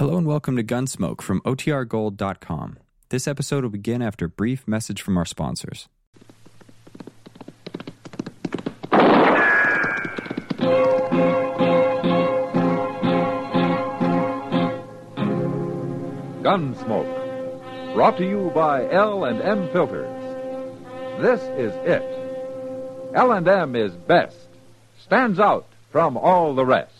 Hello and welcome to Gunsmoke from OTRGold.com. This episode will begin after a brief message from our sponsors. Gunsmoke, brought to you by L&M Filters. This is it. L&M is best. Stands out from all the rest.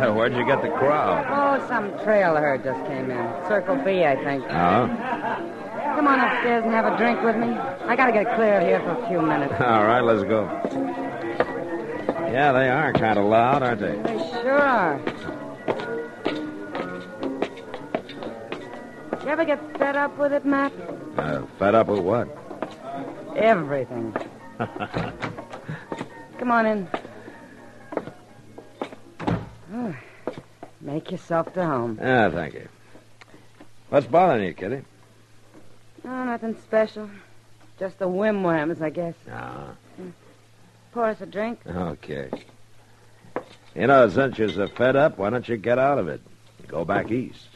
Where'd you get the crowd? Oh, some trail herd just came in. Circle B, I think. Oh? Come on upstairs and have a drink with me. I gotta get clear of here for a few minutes. All right, let's go. Yeah, they are kind of loud, aren't they? They sure are. You ever get fed up with it, Matt? Uh, fed up with what? Everything. Come on in. Yourself to home. Ah, thank you. What's bothering you, Kitty? Oh, nothing special. Just the whim-whams, I guess. Ah, Pour us a drink. okay. You know, since you're so fed up, why don't you get out of it? Go back east.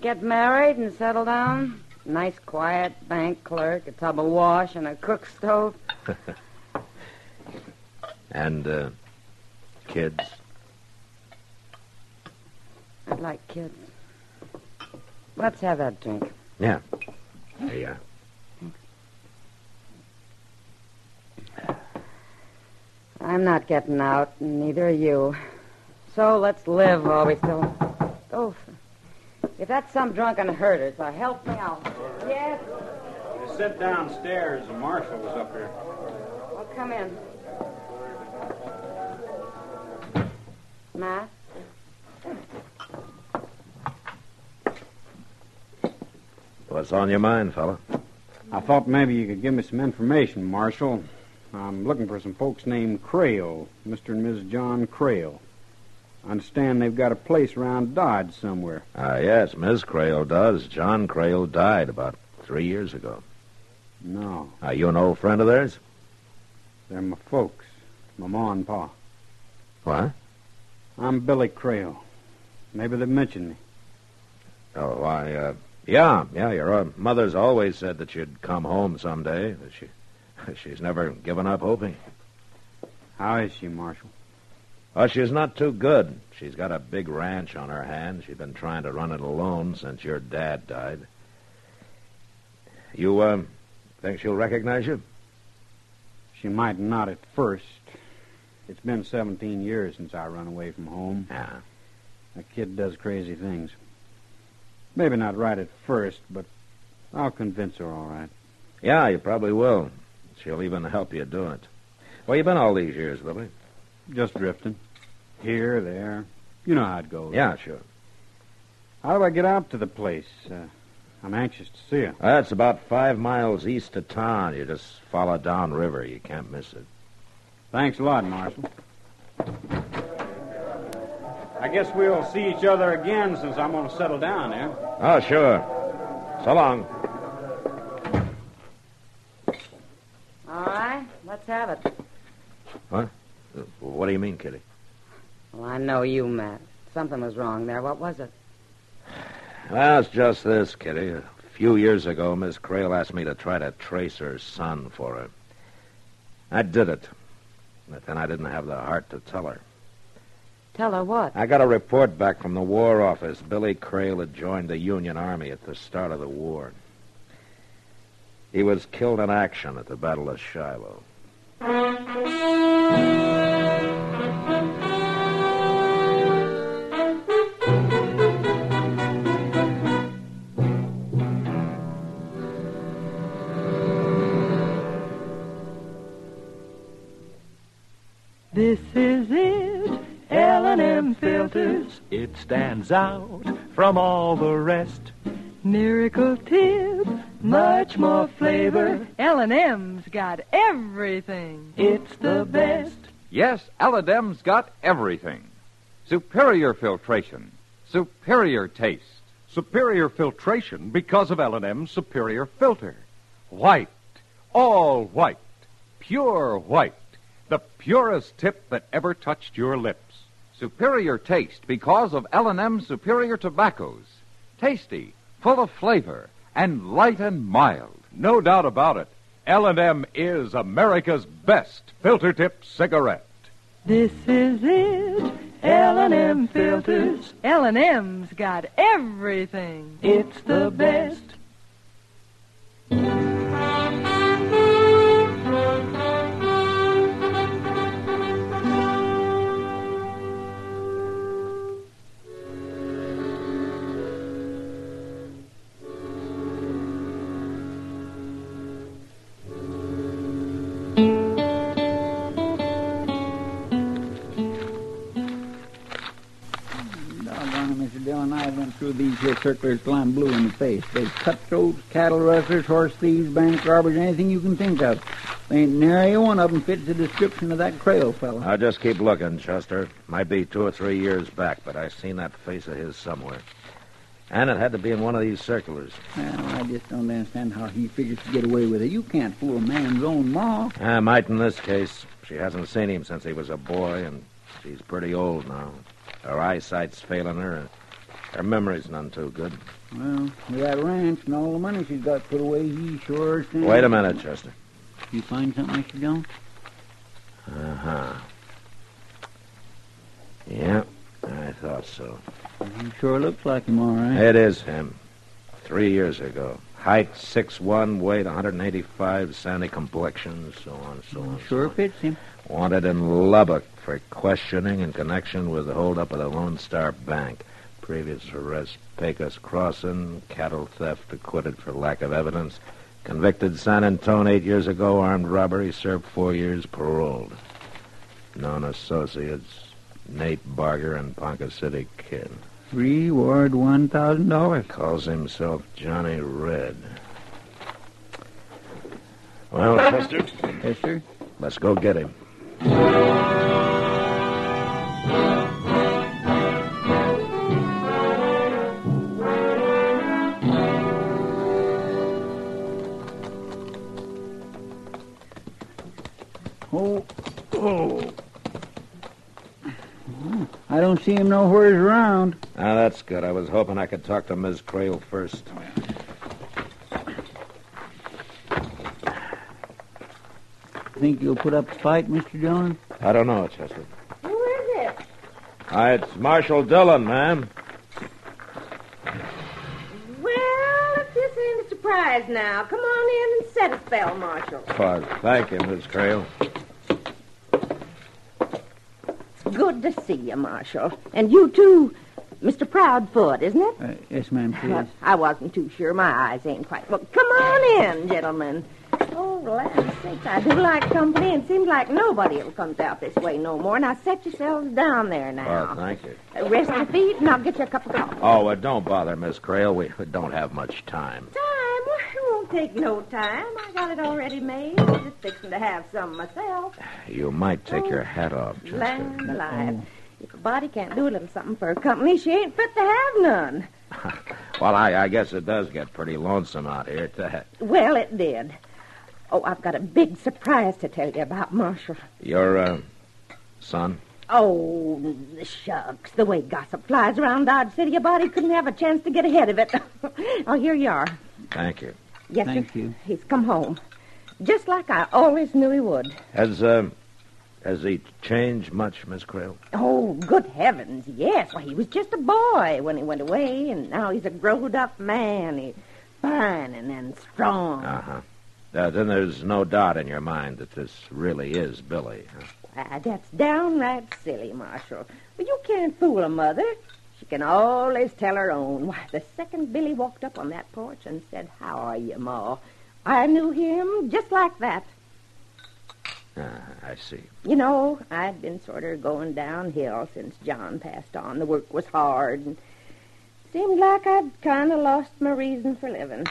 Get married and settle down. Nice, quiet bank clerk, a tub of wash, and a cook stove. And, uh, kids. I'd like kids. Let's have that drink. Yeah. There you uh. are. I'm not getting out, and neither are you. So let's live while we still. Oh, if that's some drunken herder, so help me out. Yes? You sit downstairs. The marshal was up here. Well, come in. Matt? What's on your mind, fella? I thought maybe you could give me some information, Marshal. I'm looking for some folks named Crail, Mr. and Mrs. John Crail. I understand they've got a place around Dodge somewhere. Ah, yes, Miss Crail does. John Crail died about three years ago. No, Are you an old friend of theirs? they're my folks, my ma and pa. What? I'm Billy Crail. Maybe they mentioned me. Oh, why, uh, yeah, yeah, your uh, mother's always said that she'd come home someday. That she, she's never given up hoping. How is she, Marshal? Oh, she's not too good. She's got a big ranch on her hands. She's been trying to run it alone since your dad died. You, um, think she'll recognize you? She might not at first. It's been 17 years since I run away from home. Yeah. A kid does crazy things. Maybe not right at first, but I'll convince her all right. Yeah, you probably will. She'll even help you do it. Where you been all these years, Billy? Just drifting. Here, there. You know how it goes. Yeah, sure. How do I get out to the place? Uh, I'm anxious to see it. That's about five miles east of town. You just follow down river. You can't miss it. Thanks a lot, Marshal. I guess we'll see each other again since I'm going to settle down there. Oh, sure. So long. All right, let's have it. What? What do you mean, Kitty? Well, I know you, Matt. Something was wrong there. What was it? Well, it's just this, Kitty. A few years ago, Miss Creel asked me to try to trace her son for her. I did it. But then I didn't have the heart to tell her. Tell her what? I got a report back from the War Office. Billy Creel had joined the Union Army at the start of the war. He was killed in action at the Battle of Shiloh. It stands out from all the rest. Miracle tip, much more flavor. L&M's got everything. It's the best. Yes, L&M's got everything. Superior filtration, superior taste. Superior filtration because of L&M's superior filter. White, all white, pure white, the purest tip that ever touched your lips. Superior taste because of L&M superior tobaccos. Tasty, full of flavor, and light and mild. No doubt about it. L&M is America's best filter tip cigarette. This is it, L&M filters. L&M's got everything. It's the best. Went through these here circulars I'm blue in the face. They cutthroats, cattle rustlers, horse thieves, bank robbers, anything you can think of. There ain't nary one of 'em fits the description of that Crail fellow. I'll just keep looking, Chester. Might be two or three years back, but I seen that face of his somewhere. And it had to be in one of these circulars. Well, I just don't understand how he figures to get away with it. You can't fool a man's own ma. I might in this case. She hasn't seen him since he was a boy, and she's pretty old now. Her eyesight's failing her, her memory's none too good. Well, with that ranch and all the money she's got put away, he sure stands. Wait a minute, Chester. You find something, I Mr. Dillon? Uh huh. Yeah, I thought so. He sure looks like him, all right. It is him. Three years ago. Height six one, weight 185, sandy complexion, so on, so on. Sure so on. fits him. Wanted in Lubbock for questioning in connection with the holdup of the Lone Star Bank. Previous arrest, Pecos Crossing, cattle theft, acquitted for lack of evidence. Convicted San Antone eight years ago, armed robbery, served four years, paroled. Known associates, Nate Barger and Ponca City Kid. Reward one thousand dollars. Calls himself Johnny Red. Well, Chester, sir. let's go get him. Him nowheres around. Ah, that's good. I was hoping I could talk to Ms. Creel first. Think you'll put up a fight, Mr. Dillon? I don't know, Chester. Who is it? Hi, it's Marshal Dillon, ma'am. Well, if this ain't a surprise now, come on in and set a spell, Marshal. Oh, thank you, Miss Creel. It's good to see you, Marshal. And you too, Mr. Proudfoot, isn't it? Uh, yes, ma'am, Well, please. I wasn't too sure. My eyes ain't quite. Well, come on in, gentlemen. Oh, land sakes, I do like company, and seems like nobody ever comes out this way no more. Now set yourselves down there now. Well, thank you. Uh, Rest your feet, and I'll get you a cup of coffee. Oh, uh, don't bother, Miss Crail. We don't have much time. Time? Well, It won't take no time. I got it already made. I'm just fixing to have some myself. You might take your hat off, Chester. Land alive. If a body can't do a little something for a company, she ain't fit to have none. Well, I, I guess it does get pretty lonesome out here at that. Well, it did. Oh, I've got a big surprise to tell you about, Marshal. Your, uh, son? Oh, the shucks. The way gossip flies around Dodge City, a body couldn't have a chance to get ahead of it. oh, here you are. Thank you. Yes, Thank sir. you. He's come home. Just like I always knew he would. Has, uh, has he changed much, Miss Crail? Oh, good heavens, yes. Why, he was just a boy when he went away, and now he's a grown-up man. He's fine and then strong. Uh-huh. Uh, then there's no doubt in your mind that this really is Billy. huh? Why, that's downright silly, Marshal. But you can't fool a mother. Can always tell her own. Why, the second Billy walked up on that porch and said, How are you, Ma? I knew him just like that. Ah, I see. You know, I'd been sort of going downhill since John passed on. The work was hard, and seemed like I'd kind of lost my reason for living.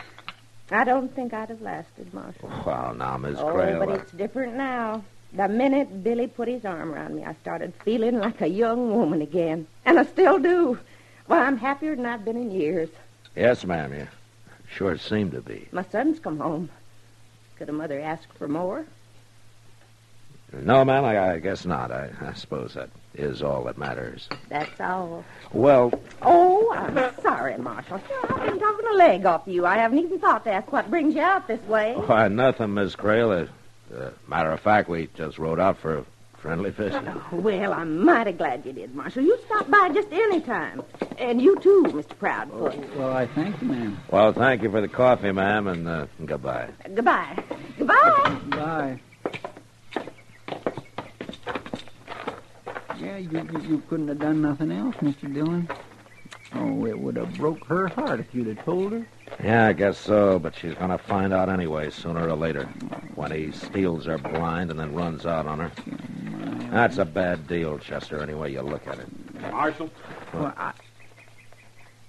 I don't think I'd have lasted, Marshal. Well, now, Miss Oh, but it's different now. The minute Billy put his arm around me, I started feeling like a young woman again. And I still do. Why, I'm happier than I've been in years. Yes, ma'am, you sure seem to be. My son's come home. Could a mother ask for more? No, ma'am, I, I guess not. I, I suppose that is all that matters. That's all. Well, Oh, I'm sorry, Marshal. Sure, I've been talking a leg off you. I haven't even thought to ask what brings you out this way. why, nothing, Miss Crail. Uh, uh, matter of fact, we just rode out for friendly fishing. Oh, well, I'm mighty glad you did, Marshal. You stop by just any time. And you too, Mr. Proudfoot. Well, I thank you, ma'am. Well, thank you for the coffee, ma'am, and uh, goodbye. Goodbye. Goodbye. Bye. Yeah, you, you, you couldn't have done nothing else, Mr. Dillon. Oh, it would have broke her heart if you'd have told her. Yeah, I guess so, but she's going to find out anyway, sooner or later. When he steals her blind and then runs out on her. That's a bad deal, Chester, any way you look at it. Marshal, Well, I,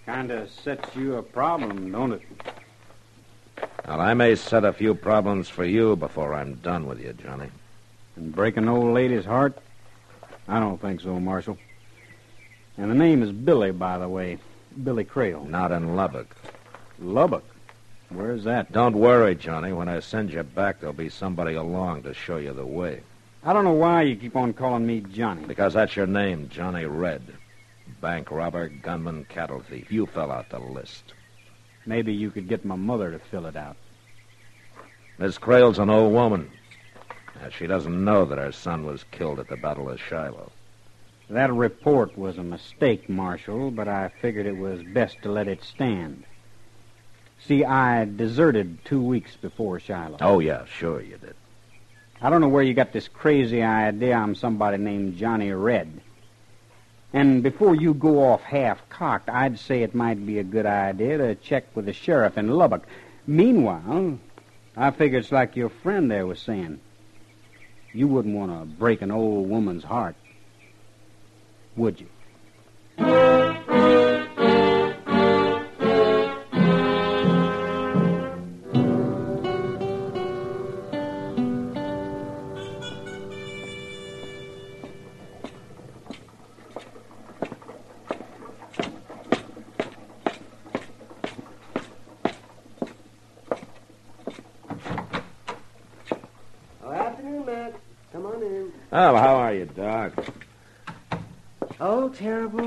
kind of sets you a problem, don't it? Well, I may set a few problems for you before I'm done with you, Johnny. And break an old lady's heart? I don't think so, Marshal. And the name is Billy, by the way. Billy Crail. Not in Lubbock. Lubbock. Where's that? Don't worry, Johnny. When I send you back, there'll be somebody along to show you the way. I don't know why you keep on calling me Johnny. Because that's your name, Johnny Red. Bank robber, gunman, cattle thief. You fell out the list. Maybe you could get my mother to fill it out. Miss Crail's an old woman. Uh, she doesn't know that her son was killed at the Battle of Shiloh. That report was a mistake, Marshal, but I figured it was best to let it stand. See, I deserted two weeks before Shiloh. Oh, yeah, sure you did. I don't know where you got this crazy idea I'm somebody named Johnny Red. And before you go off half cocked, I'd say it might be a good idea to check with the sheriff in Lubbock. Meanwhile, I figure it's like your friend there was saying. You wouldn't want to break an old woman's heart, would you?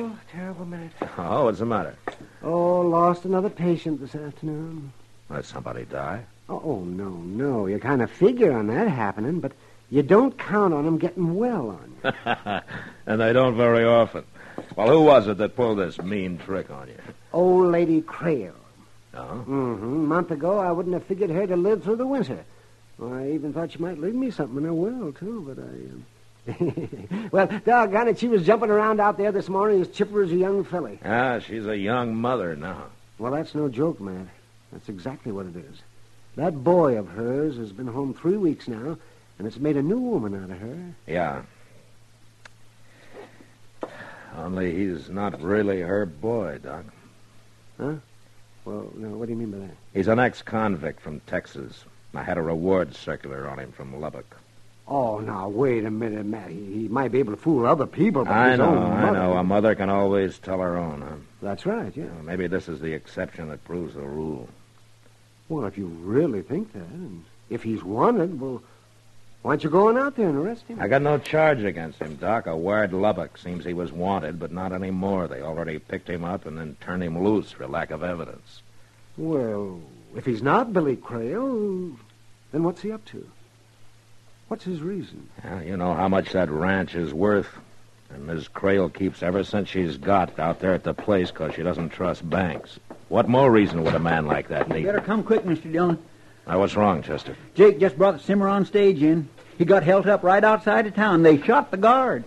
Terrible, terrible, Matt. Oh, what's the matter? Oh, lost another patient this afternoon. Let somebody die? Oh, oh no, no. You kind of figure on that happening, but you don't count on them getting well on you. and they don't very often. Well, who was it that pulled this mean trick on you? Old Lady Crail. Oh? Mm-hmm. A month ago, I wouldn't have figured her to live through the winter. Well, I even thought she might leave me something in her will, too, but I... Um... well, doggone it, she was jumping around out there this morning as chipper as a young filly. Ah, she's a young mother now. Well, that's no joke, Matt. That's exactly what it is. That boy of hers has been home three weeks now, and it's made a new woman out of her. Yeah. Only he's not really her boy, Doc. Huh? Well, no, what do you mean by that? He's an ex-convict from Texas. I had a reward circular on him from Lubbock. Oh, now, wait a minute, Matt. He, he might be able to fool other people, but I his know, own I mother... know. A mother can always tell her own, huh? That's right, yeah. Well, maybe this is the exception that proves the rule. Well, if you really think that, and if he's wanted, well, why aren't you going out there and arrest him? I got no charge against him, Doc. A word Lubbock seems he was wanted, but not anymore. They already picked him up and then turned him loose for lack of evidence. Well, if he's not Billy Crail, then what's he up to? What's his reason? Well, you know how much that ranch is worth. And Miss Crail keeps ever since she's got out there at the place because she doesn't trust banks. What more reason would a man like that You need? better come quick, Mr. Dillon. Now, what's wrong, Chester? Jake just brought the Cimarron stage in. He got held up right outside of town. They shot the guard.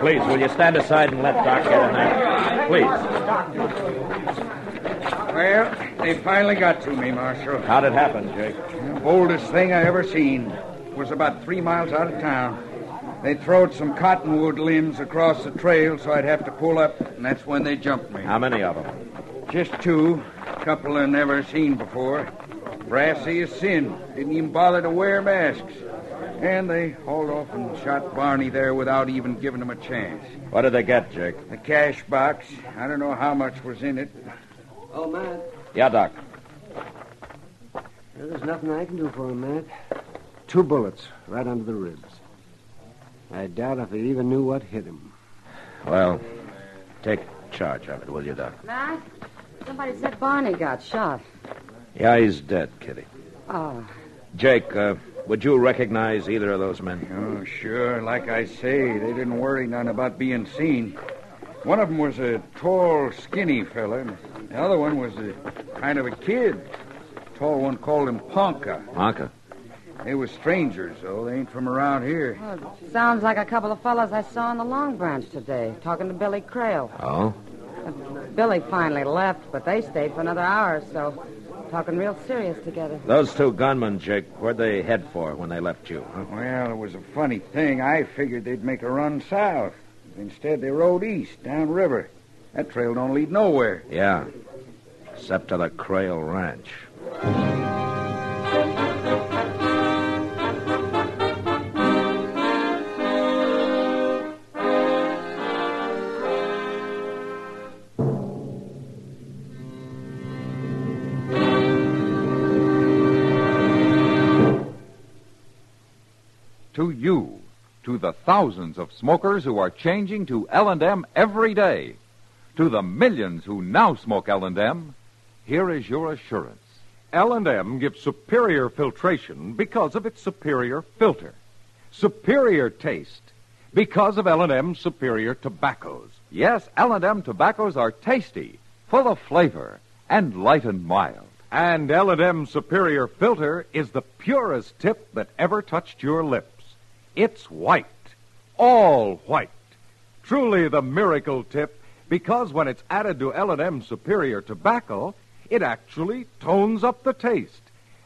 Please, will you stand aside and let Doc get in there? Please. Well, they finally got to me, Marshal. How'd it happen, Jake? The boldest thing I ever seen. was about three miles out of town. They throwed some cottonwood limbs across the trail, so I'd have to pull up, and that's when they jumped me. How many of them? Just two. A couple I never seen before. Brassy as sin. Didn't even bother to wear masks. And they hauled off and shot Barney there without even giving him a chance. What did they get, Jake? The cash box. I don't know how much was in it. Oh, Matt, Yeah, Doc. there's nothing I can do for him, Matt. Two bullets right under the ribs. I doubt if he even knew what hit him. Well, take charge of it, will you, Doc? Matt, somebody said Barney got shot. Yeah, he's dead, Kitty. Oh, Jake, uh, would you recognize either of those men? Oh, sure. Like I say, they didn't worry none about being seen. One of them was a tall, skinny fella. The other one was a kind of a kid. Tall one called him Ponca. Honka? They were strangers, though. They ain't from around here. well, sounds like a couple of fellas I saw on the Long Branch today, talking to Billy Crail. Oh? Billy finally left, but they stayed for another hour or so, talking real serious together. Those two gunmen, Jake, where'd they head for when they left you? Huh? Well, it was a funny thing. I figured they'd make a run south. Instead, they rode east, downriver. That trail don't lead nowhere. Yeah. Except to the Crail Ranch. To you, to the thousands of smokers who are changing to L&M every day, to the millions who now smoke L&M, here is your assurance. L&M gives superior filtration because of its superior filter. Superior taste because of L&M's superior tobaccos. Yes, L&M tobaccos are tasty, full of flavor, and light and mild. And L&M Superior Filter is the purest tip that ever touched your lips. It's white. All white. Truly the miracle tip because when it's added to L&M Superior Tobacco, it actually tones up the taste,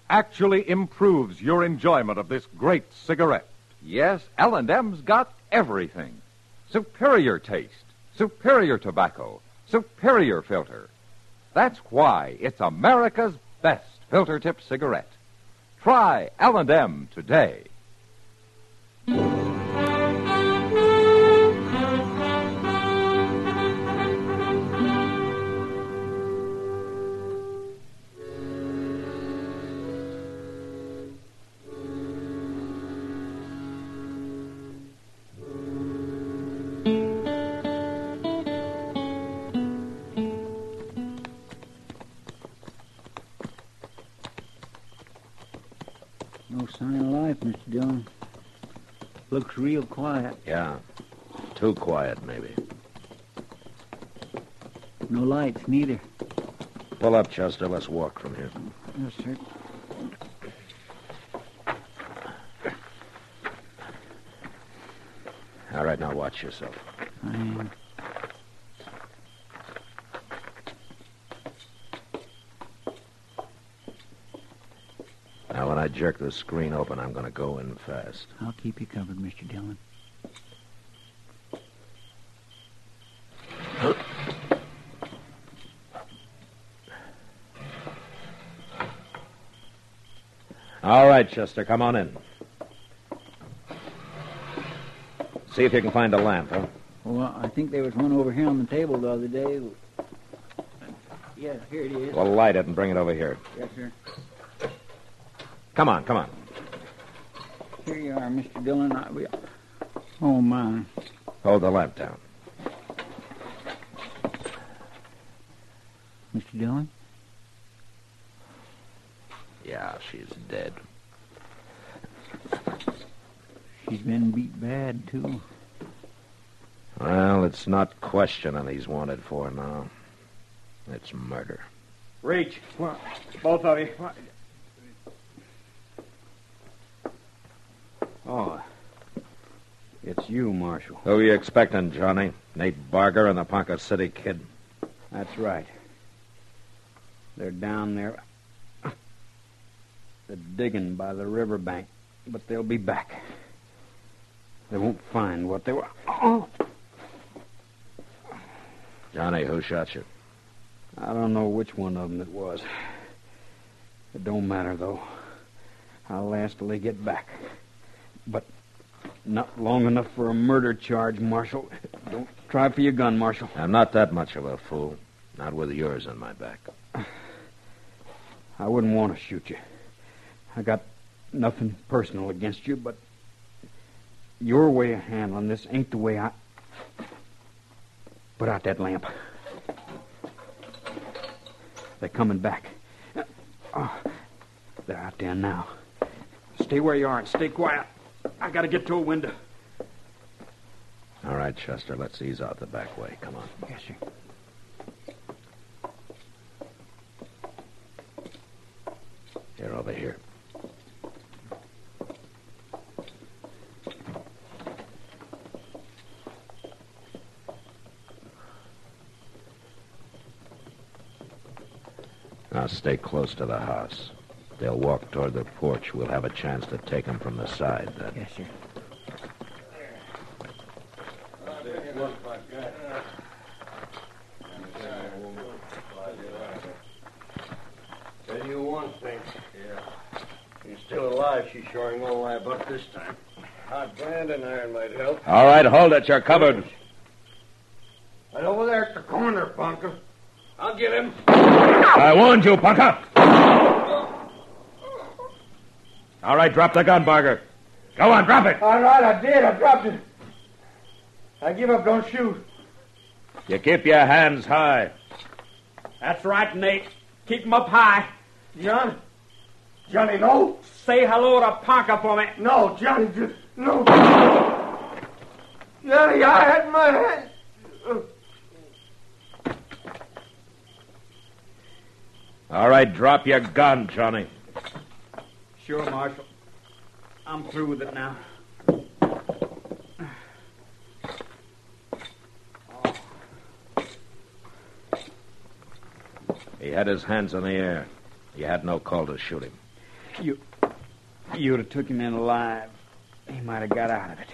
actually improves your enjoyment of this great cigarette. Yes, L&M's got everything. Superior taste, superior tobacco, superior filter. That's why it's America's best filter tip cigarette. Try L&M today. No Chester. Let's walk from here. Yes, sir. All right, now watch yourself. I am. Now, when I jerk the screen open, I'm going to go in fast. I'll keep you covered, Mr. Dillon. All right, Chester, come on in. See if you can find a lamp, huh? Well, I think there was one over here on the table the other day. Yeah, here it is. Well, light it and bring it over here. Yes, sir. Come on, come on. Here you are, Mr. Dillon. I, we, oh, my. Hold the lamp down. Mr. Dillon? Yeah, she's dead. She's been beat bad, too. Well, it's not questioning he's wanted for now. It's murder. Reach. Both of you. Oh. It's you, Marshal. Who are you expecting, Johnny? Nate Barger and the Ponca City Kid? That's right. They're down there. They're digging by the riverbank, but they'll be back. They won't find what they were. Oh! Johnny, who shot you? I don't know which one of them it was. It don't matter, though. I'll last till they get back. But not long enough for a murder charge, Marshal. Don't try for your gun, Marshal. I'm not that much of a fool. Not with yours on my back. I wouldn't want to shoot you. I got nothing personal against you, but your way of handling this ain't the way I. Put out that lamp. They're coming back. Oh, they're out there now. Stay where you are and stay quiet. I gotta get to a window. All right, Chester, let's ease out the back way. Come on. Yes, sir. Here, over here. Now stay close to the house. They'll walk toward the porch. We'll have a chance to take them from the side then. Yes, sir. Tell you one thing. Yeah. She's still alive. She sure ain't gonna lie about this time. Hot branding iron might help. All right, hold it. You're covered. Right over there at the corner, Ponca. I'll get him. I warned you, Ponca. All right, drop the gun, Barger. Go on, drop it. All right, I did. I dropped it. I give up. Don't shoot. You keep your hands high. That's right, Nate. Keep 'em up high. John? Johnny, no. Say hello to Ponca for me. No, Johnny, just, no. Johnny, I had my hand. All right, drop your gun, Johnny. Sure, Marshal. I'm through with it now. He had his hands in the air. You had no call to shoot him. You, you'd have took him in alive. He might have got out of it.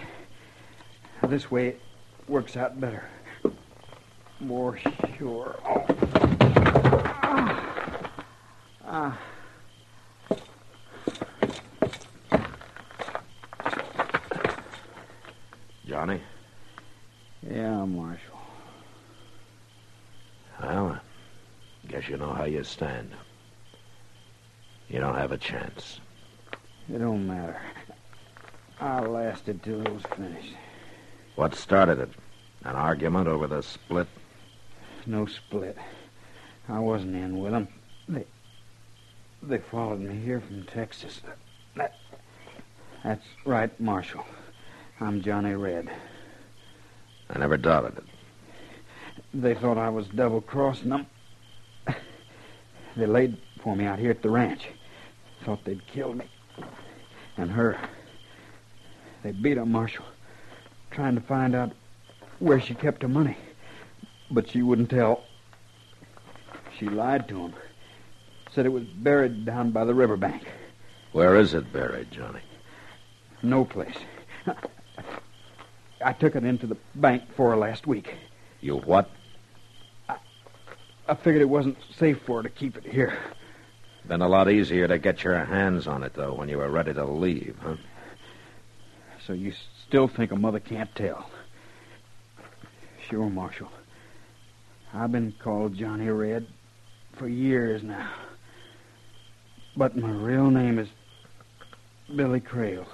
This way it works out better. More sure. Oh. Ah. Johnny? Yeah, Marshal. Well, guess you know how you stand. You don't have a chance. It don't matter. I lasted till it was finished. What started it? An argument over the split? No split. I wasn't in with them. They, they followed me here from Texas. That, that's right, Marshal. I'm Johnny Red. I never doubted it. They thought I was double crossing them. They laid for me out here at the ranch. Thought they'd kill me. And her. They beat her, Marshal, trying to find out where she kept her money. But she wouldn't tell. She lied to him. Said it was buried down by the riverbank. Where is it buried, Johnny? No place. I took it into the bank for her last week. You what? I figured it wasn't safe for her to keep it here. Been a lot easier to get your hands on it, though, when you were ready to leave, huh? So you still think a mother can't tell? Sure, Marshal. I've been called Johnny Red for years now. But my real name is Billy Crail.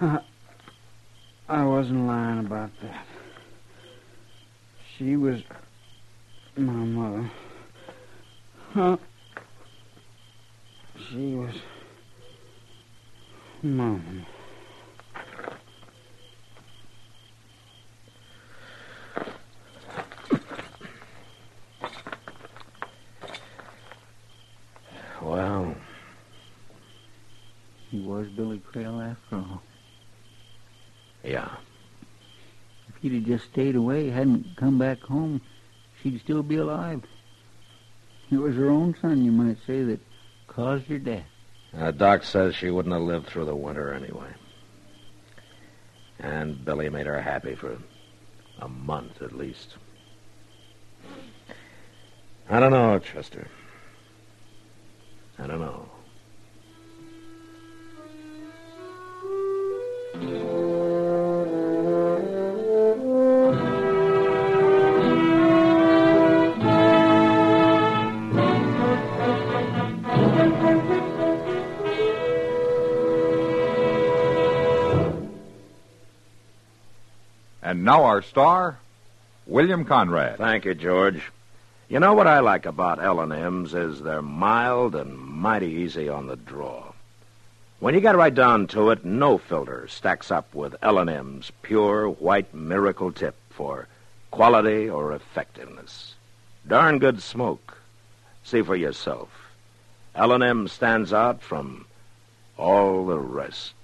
I, I wasn't lying about that. She was my mother. Huh? She was Mom. Well, He Crail after all. yeah. If he'd have just stayed away, hadn't come back home, she'd still be alive. It was her own son, you might say, that caused her death. Uh, Doc says she wouldn't have lived through the winter anyway. And Billy made her happy for a month at least. I don't know, Chester. I don't know. And now our star, William Conrad. Thank you, George. You know what I like about L&M's is they're mild and mighty easy on the draw. When you get right down to it, no filter stacks up with L&M's pure white miracle tip for quality or effectiveness. Darn good smoke. See for yourself. L&M stands out from all the rest.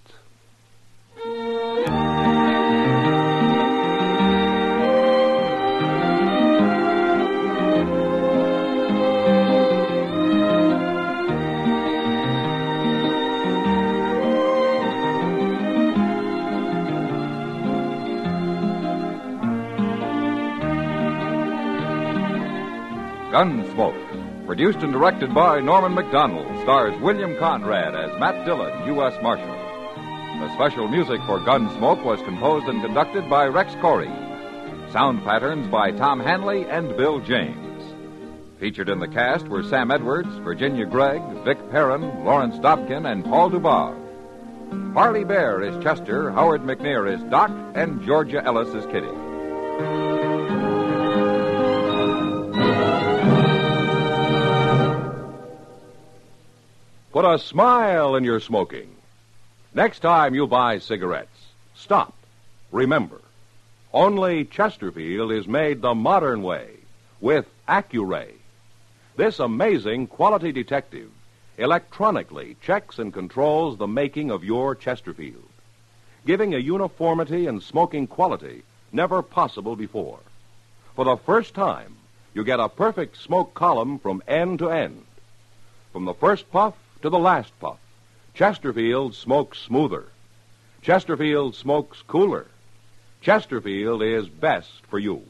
Gunsmoke, produced and directed by Norman Macdonnell, stars William Conrad as Matt Dillon, U.S. Marshal. The special music for Gunsmoke was composed and conducted by Rex Koury. Sound patterns by Tom Hanley and Bill James. Featured in the cast were Sam Edwards, Virginia Gregg, Vic Perrin, Lawrence Dobkin, and Paul Dubov. Parley Baer is Chester, Howard McNear is Doc, and Georgia Ellis is Kitty. Put a smile in your smoking. Next time you buy cigarettes, stop. Remember, only Chesterfield is made the modern way with Accuray. This amazing quality detective electronically checks and controls the making of your Chesterfield, giving a uniformity and smoking quality never possible before. For the first time, you get a perfect smoke column from end to end. From the first puff to the last puff, Chesterfield smokes smoother. Chesterfield smokes cooler. Chesterfield is best for you.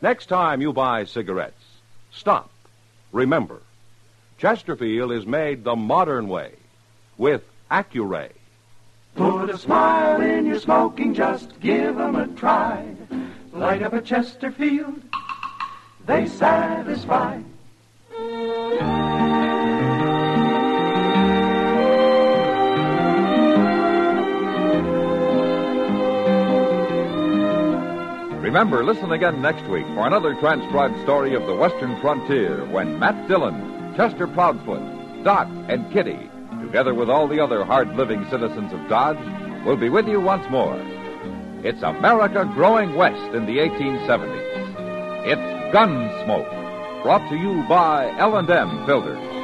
Next time you buy cigarettes, stop. Remember, Chesterfield is made the modern way with Accuray. Put a smile in your smoking, just give 'em a try. Light up a Chesterfield, they satisfy. Remember, listen again next week for another transcribed story of the Western frontier when Matt Dillon, Chester Proudfoot, Doc, and Kitty, together with all the other hard living citizens of Dodge, will be with you once more. It's America growing west in the 1870s. It's Gunsmoke, brought to you by L&M Filters.